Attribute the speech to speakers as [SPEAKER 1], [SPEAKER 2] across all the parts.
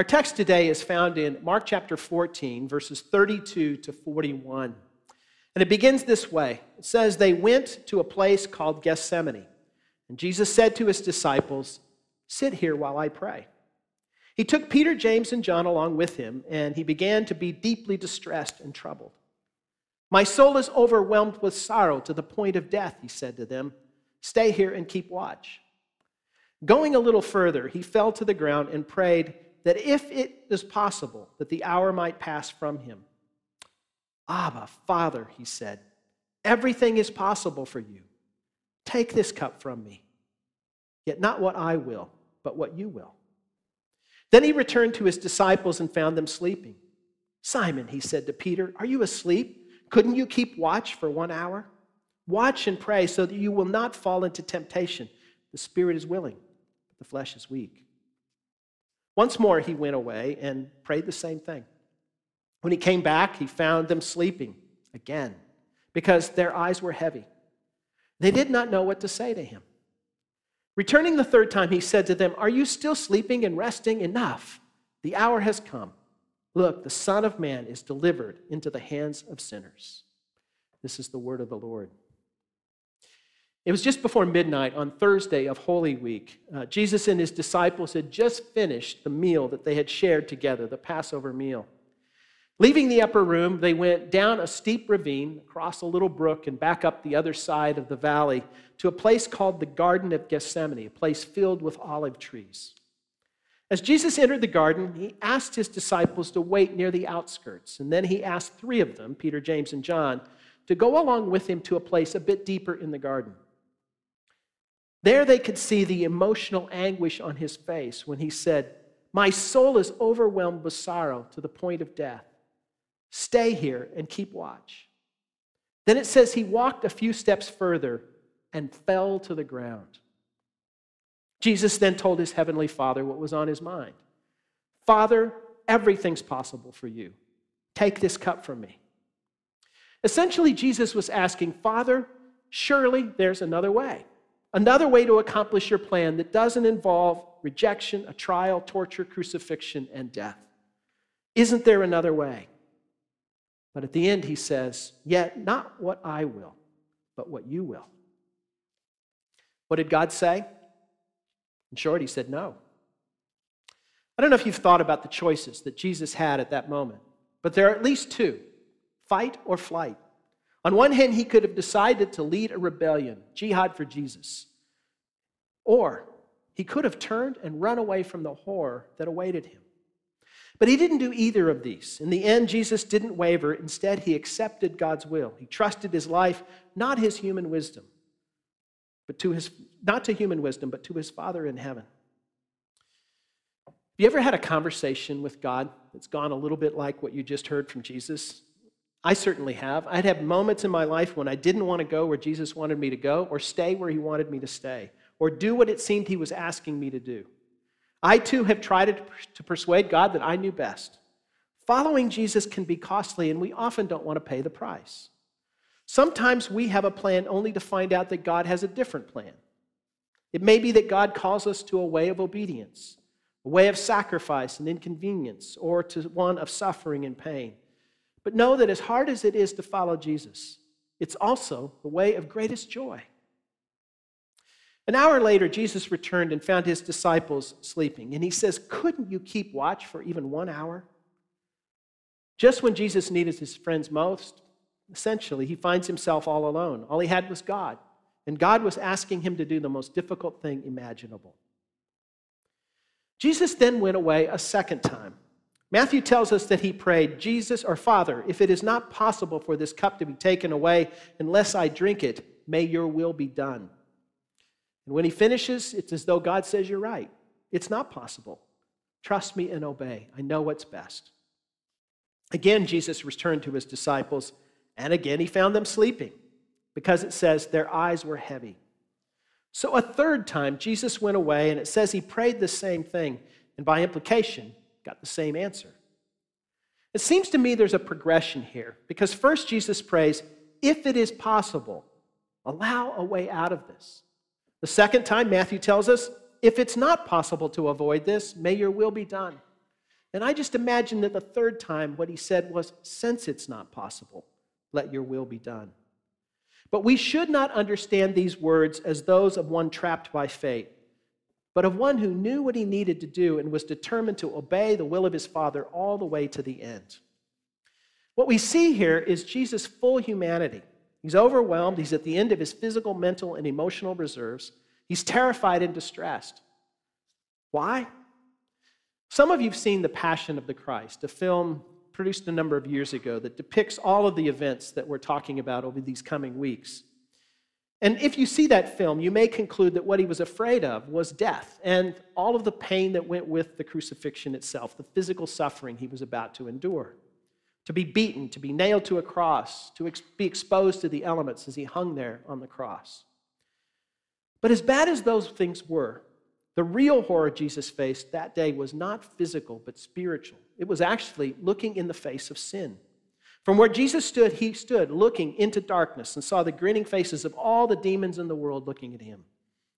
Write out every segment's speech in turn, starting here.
[SPEAKER 1] Our text today is found in Mark chapter 14, verses 32 to 41. And it begins this way it says, They went to a place called Gethsemane, and Jesus said to his disciples, Sit here while I pray. He took Peter, James, and John along with him, and he began to be deeply distressed and troubled. My soul is overwhelmed with sorrow to the point of death, he said to them. Stay here and keep watch. Going a little further, he fell to the ground and prayed that if it is possible, that the hour might pass from him. Abba, Father, he said, everything is possible for you. Take this cup from me. Yet not what I will, but what you will. Then he returned to his disciples and found them sleeping. Simon, he said to Peter, are you asleep? Couldn't you keep watch for one hour? Watch and pray so that you will not fall into temptation. The spirit is willing, but the flesh is weak. Once more, he went away and prayed the same thing. When he came back, he found them sleeping again because their eyes were heavy. They did not know what to say to him. Returning the third time, he said to them, Are you still sleeping and resting? Enough. The hour has come. Look, the Son of Man is delivered into the hands of sinners. This is the word of the Lord. It was just before midnight on Thursday of Holy Week. Uh, Jesus and his disciples had just finished the meal that they had shared together, the Passover meal. Leaving the upper room, they went down a steep ravine, across a little brook, and back up the other side of the valley to a place called the Garden of Gethsemane, a place filled with olive trees. As Jesus entered the garden, he asked his disciples to wait near the outskirts, and then he asked three of them, Peter, James, and John, to go along with him to a place a bit deeper in the garden. There they could see the emotional anguish on his face when he said, My soul is overwhelmed with sorrow to the point of death. Stay here and keep watch. Then it says he walked a few steps further and fell to the ground. Jesus then told his heavenly Father what was on his mind Father, everything's possible for you. Take this cup from me. Essentially, Jesus was asking, Father, surely there's another way. Another way to accomplish your plan that doesn't involve rejection, a trial, torture, crucifixion, and death. Isn't there another way? But at the end, he says, Yet not what I will, but what you will. What did God say? In short, he said no. I don't know if you've thought about the choices that Jesus had at that moment, but there are at least two fight or flight. On one hand, he could have decided to lead a rebellion, jihad for Jesus. Or he could have turned and run away from the horror that awaited him. But he didn't do either of these. In the end, Jesus didn't waver. Instead, he accepted God's will. He trusted his life, not his human wisdom, but to his, not to human wisdom, but to his Father in heaven. Have you ever had a conversation with God that's gone a little bit like what you just heard from Jesus? I certainly have. I'd have moments in my life when I didn't want to go where Jesus wanted me to go or stay where he wanted me to stay or do what it seemed he was asking me to do. I too have tried to persuade God that I knew best. Following Jesus can be costly, and we often don't want to pay the price. Sometimes we have a plan only to find out that God has a different plan. It may be that God calls us to a way of obedience, a way of sacrifice and inconvenience, or to one of suffering and pain. But know that as hard as it is to follow Jesus, it's also the way of greatest joy. An hour later, Jesus returned and found his disciples sleeping. And he says, Couldn't you keep watch for even one hour? Just when Jesus needed his friends most, essentially, he finds himself all alone. All he had was God. And God was asking him to do the most difficult thing imaginable. Jesus then went away a second time. Matthew tells us that he prayed, Jesus or Father, if it is not possible for this cup to be taken away unless I drink it, may your will be done. And when he finishes, it's as though God says, You're right. It's not possible. Trust me and obey. I know what's best. Again, Jesus returned to his disciples, and again he found them sleeping because it says their eyes were heavy. So a third time, Jesus went away, and it says he prayed the same thing, and by implication, got the same answer. It seems to me there's a progression here because first Jesus prays, if it is possible, allow a way out of this. The second time, Matthew tells us, if it's not possible to avoid this, may your will be done. And I just imagine that the third time what he said was, Since it's not possible, let your will be done. But we should not understand these words as those of one trapped by fate, but of one who knew what he needed to do and was determined to obey the will of his Father all the way to the end. What we see here is Jesus' full humanity. He's overwhelmed, he's at the end of his physical, mental, and emotional reserves. He's terrified and distressed. Why? Some of you have seen The Passion of the Christ, a film produced a number of years ago that depicts all of the events that we're talking about over these coming weeks. And if you see that film, you may conclude that what he was afraid of was death and all of the pain that went with the crucifixion itself, the physical suffering he was about to endure. To be beaten, to be nailed to a cross, to ex- be exposed to the elements as he hung there on the cross. But as bad as those things were, the real horror Jesus faced that day was not physical, but spiritual. It was actually looking in the face of sin. From where Jesus stood, he stood looking into darkness and saw the grinning faces of all the demons in the world looking at him.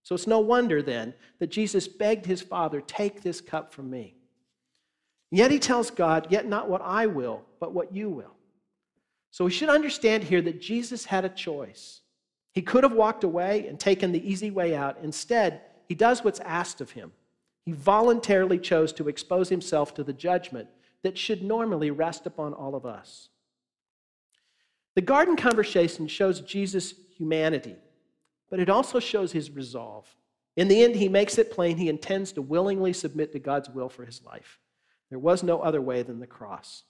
[SPEAKER 1] So it's no wonder then that Jesus begged his Father, Take this cup from me. Yet he tells God, Yet not what I will, but what you will. So we should understand here that Jesus had a choice. He could have walked away and taken the easy way out. Instead, he does what's asked of him. He voluntarily chose to expose himself to the judgment that should normally rest upon all of us. The garden conversation shows Jesus' humanity, but it also shows his resolve. In the end, he makes it plain he intends to willingly submit to God's will for his life. There was no other way than the cross.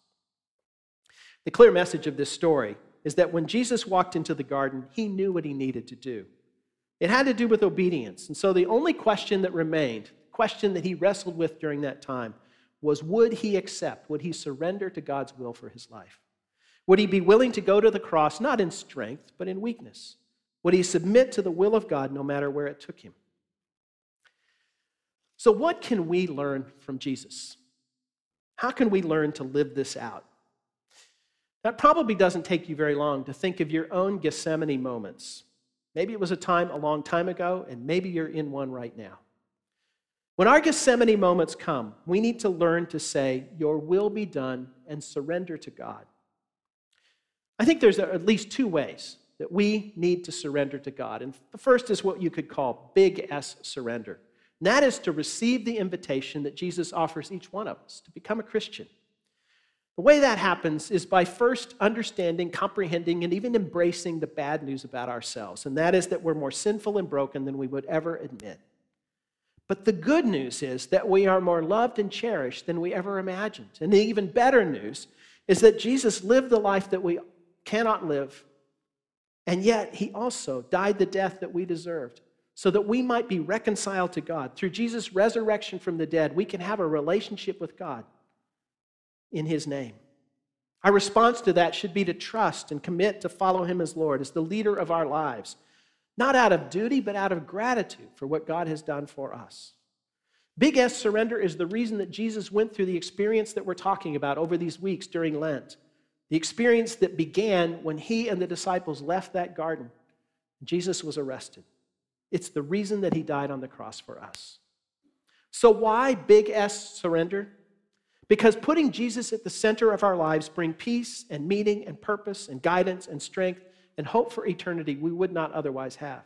[SPEAKER 1] The clear message of this story is that when Jesus walked into the garden, he knew what he needed to do. It had to do with obedience. And so the only question that remained, question that he wrestled with during that time, was would he accept, would he surrender to God's will for his life? Would he be willing to go to the cross, not in strength, but in weakness? Would he submit to the will of God no matter where it took him? So, what can we learn from Jesus? How can we learn to live this out? That probably doesn't take you very long to think of your own Gethsemane moments Maybe it was a time a long time ago, and maybe you're in one right now. When our Gethsemane moments come, we need to learn to say, Your will be done, and surrender to God. I think there's at least two ways that we need to surrender to God. And the first is what you could call big S surrender. And that is to receive the invitation that Jesus offers each one of us to become a Christian. The way that happens is by first understanding, comprehending, and even embracing the bad news about ourselves, and that is that we're more sinful and broken than we would ever admit. But the good news is that we are more loved and cherished than we ever imagined. And the even better news is that Jesus lived the life that we cannot live, and yet he also died the death that we deserved so that we might be reconciled to God. Through Jesus' resurrection from the dead, we can have a relationship with God in his name. Our response to that should be to trust and commit to follow him as Lord, as the leader of our lives, not out of duty, but out of gratitude for what God has done for us. Big S surrender is the reason that Jesus went through the experience that we're talking about over these weeks during Lent. The experience that began when he and the disciples left that garden. Jesus was arrested. It's the reason that he died on the cross for us. So, why big S surrender? Because putting Jesus at the center of our lives bring peace and meaning and purpose and guidance and strength and hope for eternity we would not otherwise have.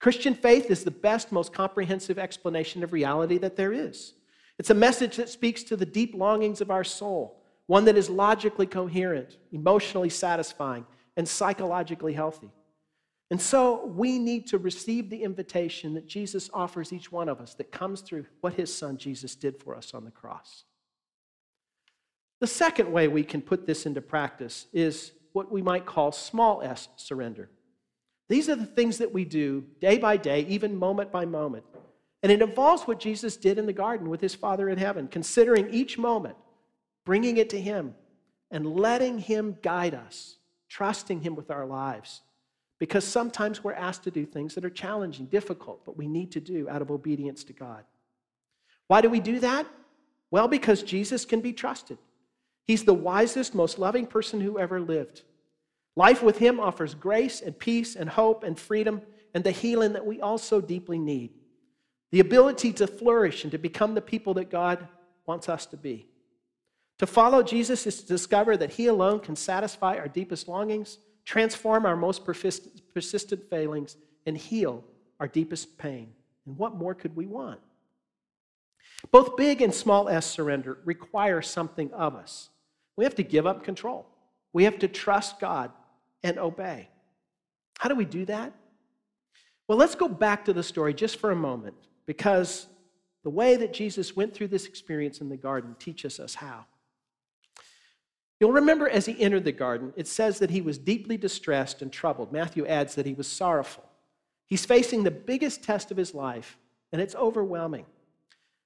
[SPEAKER 1] Christian faith is the best, most comprehensive explanation of reality that there is. It's a message that speaks to the deep longings of our soul, one that is logically coherent, emotionally satisfying, and psychologically healthy. And so we need to receive the invitation that Jesus offers each one of us that comes through what his son Jesus did for us on the cross. The second way we can put this into practice is what we might call small s surrender. These are the things that we do day by day, even moment by moment. And it involves what Jesus did in the garden with his Father in heaven, considering each moment, bringing it to him, and letting him guide us, trusting him with our lives. Because sometimes we're asked to do things that are challenging, difficult, but we need to do out of obedience to God. Why do we do that? Well, because Jesus can be trusted. He's the wisest, most loving person who ever lived. Life with him offers grace and peace and hope and freedom and the healing that we all so deeply need. The ability to flourish and to become the people that God wants us to be. To follow Jesus is to discover that He alone can satisfy our deepest longings, transform our most persistent failings, and heal our deepest pain. And what more could we want? Both big and small s surrender require something of us. We have to give up control, we have to trust God and obey. How do we do that? Well, let's go back to the story just for a moment because the way that Jesus went through this experience in the garden teaches us how. You'll remember as he entered the garden, it says that he was deeply distressed and troubled. Matthew adds that he was sorrowful. He's facing the biggest test of his life, and it's overwhelming.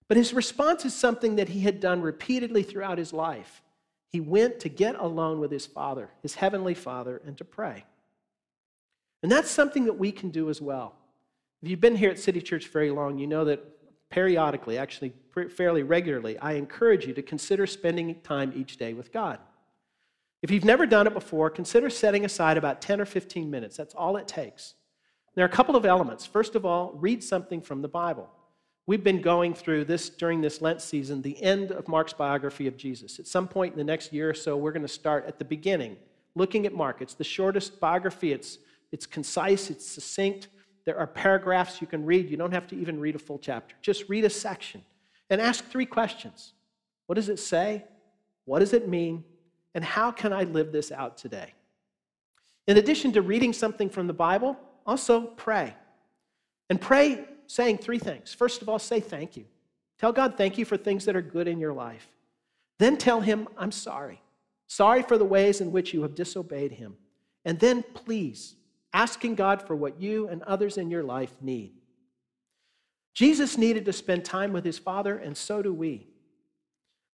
[SPEAKER 1] But his response is something that he had done repeatedly throughout his life. He went to get alone with his Father, his heavenly Father, and to pray. And that's something that we can do as well. If you've been here at City Church very long, you know that periodically, actually fairly regularly, I encourage you to consider spending time each day with God. If you've never done it before, consider setting aside about 10 or 15 minutes. That's all it takes. There are a couple of elements. First of all, read something from the Bible. We've been going through this during this Lent season, the end of Mark's biography of Jesus. At some point in the next year or so, we're going to start at the beginning, looking at Mark. It's the shortest biography, it's, it's concise, it's succinct. There are paragraphs you can read. You don't have to even read a full chapter. Just read a section and ask three questions What does it say? What does it mean? And how can I live this out today? In addition to reading something from the Bible, also pray. And pray saying three things. First of all, say thank you. Tell God thank you for things that are good in your life. Then tell Him, I'm sorry. Sorry for the ways in which you have disobeyed Him. And then please, asking God for what you and others in your life need. Jesus needed to spend time with His Father, and so do we.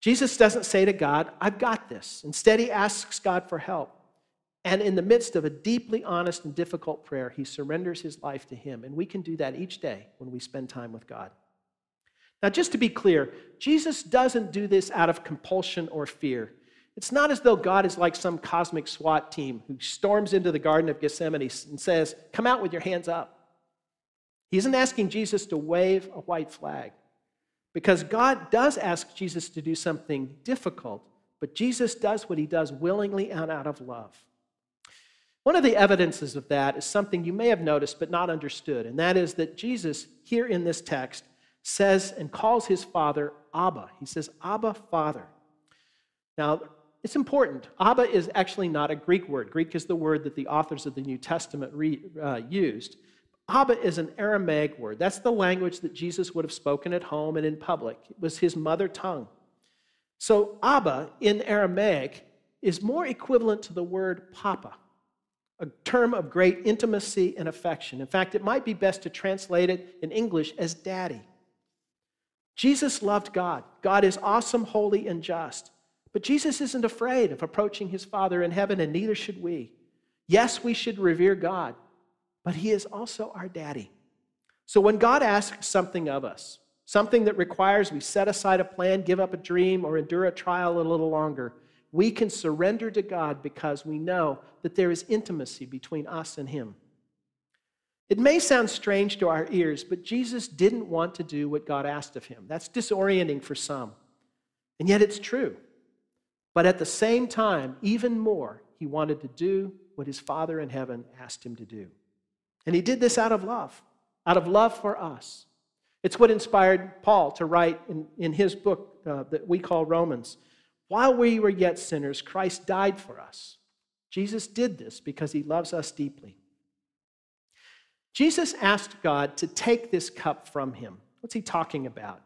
[SPEAKER 1] Jesus doesn't say to God, I've got this. Instead, He asks God for help. And in the midst of a deeply honest and difficult prayer, he surrenders his life to him. And we can do that each day when we spend time with God. Now, just to be clear, Jesus doesn't do this out of compulsion or fear. It's not as though God is like some cosmic SWAT team who storms into the Garden of Gethsemane and says, Come out with your hands up. He isn't asking Jesus to wave a white flag because God does ask Jesus to do something difficult, but Jesus does what he does willingly and out of love. One of the evidences of that is something you may have noticed but not understood, and that is that Jesus, here in this text, says and calls his father Abba. He says, Abba, Father. Now, it's important. Abba is actually not a Greek word. Greek is the word that the authors of the New Testament re, uh, used. Abba is an Aramaic word. That's the language that Jesus would have spoken at home and in public. It was his mother tongue. So, Abba in Aramaic is more equivalent to the word Papa a term of great intimacy and affection. In fact, it might be best to translate it in English as daddy. Jesus loved God. God is awesome, holy, and just. But Jesus isn't afraid of approaching his Father in heaven, and neither should we. Yes, we should revere God, but he is also our daddy. So when God asks something of us, something that requires we set aside a plan, give up a dream, or endure a trial a little longer, we can surrender to God because we know that there is intimacy between us and Him. It may sound strange to our ears, but Jesus didn't want to do what God asked of him. That's disorienting for some. And yet it's true. But at the same time, even more, he wanted to do what his Father in heaven asked him to do. And he did this out of love, out of love for us. It's what inspired Paul to write in, in his book uh, that we call Romans while we were yet sinners, Christ died for us. Jesus did this because he loves us deeply. Jesus asked God to take this cup from him. What's he talking about?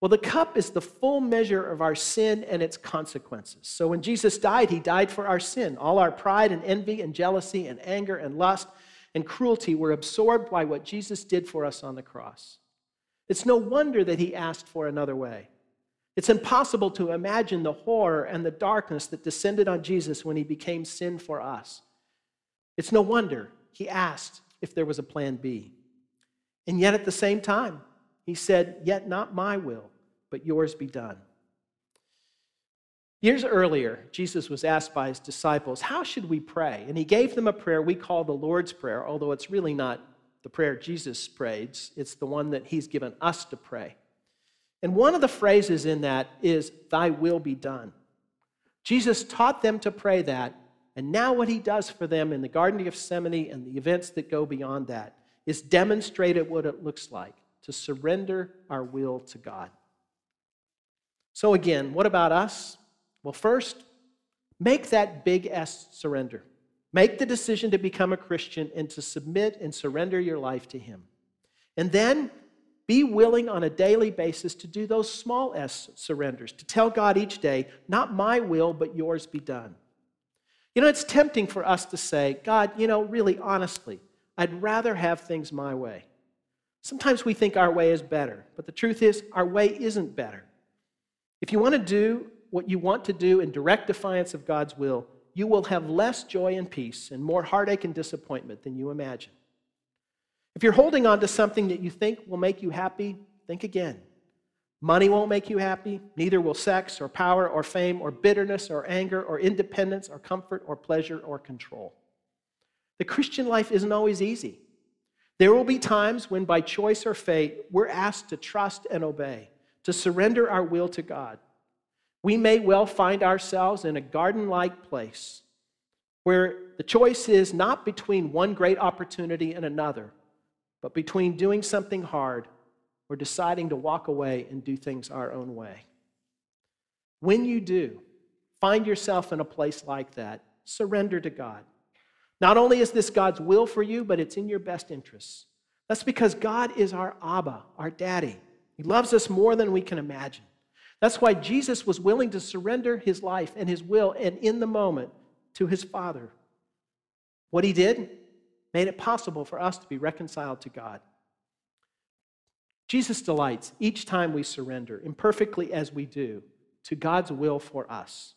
[SPEAKER 1] Well, the cup is the full measure of our sin and its consequences. So when Jesus died, he died for our sin. All our pride and envy and jealousy and anger and lust and cruelty were absorbed by what Jesus did for us on the cross. It's no wonder that he asked for another way. It's impossible to imagine the horror and the darkness that descended on Jesus when he became sin for us. It's no wonder he asked if there was a plan B. And yet at the same time, he said, Yet not my will, but yours be done. Years earlier, Jesus was asked by his disciples, How should we pray? And he gave them a prayer we call the Lord's Prayer, although it's really not the prayer Jesus prayed, it's the one that he's given us to pray. And one of the phrases in that is, Thy will be done. Jesus taught them to pray that, and now what he does for them in the Garden of Gethsemane and the events that go beyond that is demonstrated what it looks like to surrender our will to God. So, again, what about us? Well, first, make that big S surrender. Make the decision to become a Christian and to submit and surrender your life to Him. And then be willing on a daily basis to do those small s surrenders, to tell God each day, not my will, but yours be done. You know, it's tempting for us to say, God, you know, really honestly, I'd rather have things my way. Sometimes we think our way is better, but the truth is, our way isn't better. If you want to do what you want to do in direct defiance of God's will, you will have less joy and peace and more heartache and disappointment than you imagine. If you're holding on to something that you think will make you happy, think again. Money won't make you happy, neither will sex or power or fame or bitterness or anger or independence or comfort or pleasure or control. The Christian life isn't always easy. There will be times when, by choice or fate, we're asked to trust and obey, to surrender our will to God. We may well find ourselves in a garden like place where the choice is not between one great opportunity and another, but between doing something hard or deciding to walk away and do things our own way. When you do find yourself in a place like that, surrender to God. Not only is this God's will for you, but it's in your best interests. That's because God is our Abba, our daddy. He loves us more than we can imagine. That's why Jesus was willing to surrender his life and his will and in the moment to his Father. What he did made it possible for us to be reconciled to God. Jesus delights each time we surrender, imperfectly as we do, to God's will for us.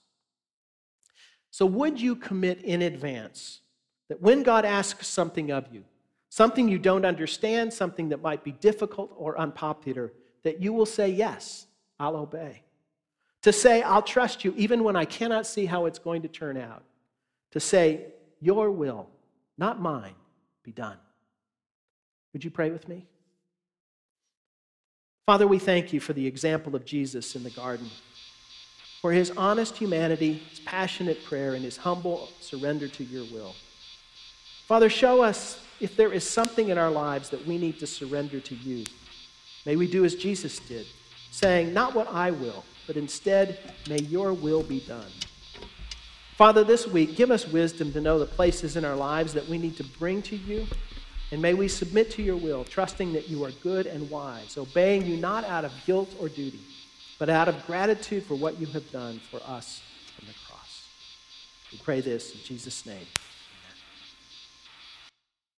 [SPEAKER 1] So, would you commit in advance that when God asks something of you, something you don't understand, something that might be difficult or unpopular, that you will say, Yes, I'll obey? To say, I'll trust you even when I cannot see how it's going to turn out. To say, Your will, not mine, be done. Would you pray with me? Father, we thank you for the example of Jesus in the garden, for his honest humanity, his passionate prayer, and his humble surrender to your will. Father, show us if there is something in our lives that we need to surrender to you. May we do as Jesus did, saying, Not what I will, but instead, may your will be done. Father, this week, give us wisdom to know the places in our lives that we need to bring to you. And may we submit to your will, trusting that you are good and wise, obeying you not out of guilt or duty, but out of gratitude for what you have done for us on the cross. We pray this in Jesus' name.